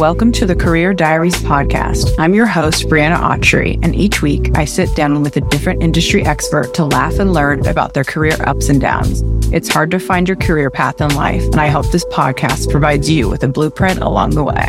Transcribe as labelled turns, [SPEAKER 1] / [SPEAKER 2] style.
[SPEAKER 1] Welcome to the Career Diaries podcast. I'm your host, Briana Okyere, and each week I sit down with a different industry expert to laugh and learn about their career ups and downs. It's hard to find your career path in life, and I hope this podcast provides you with a blueprint along the way.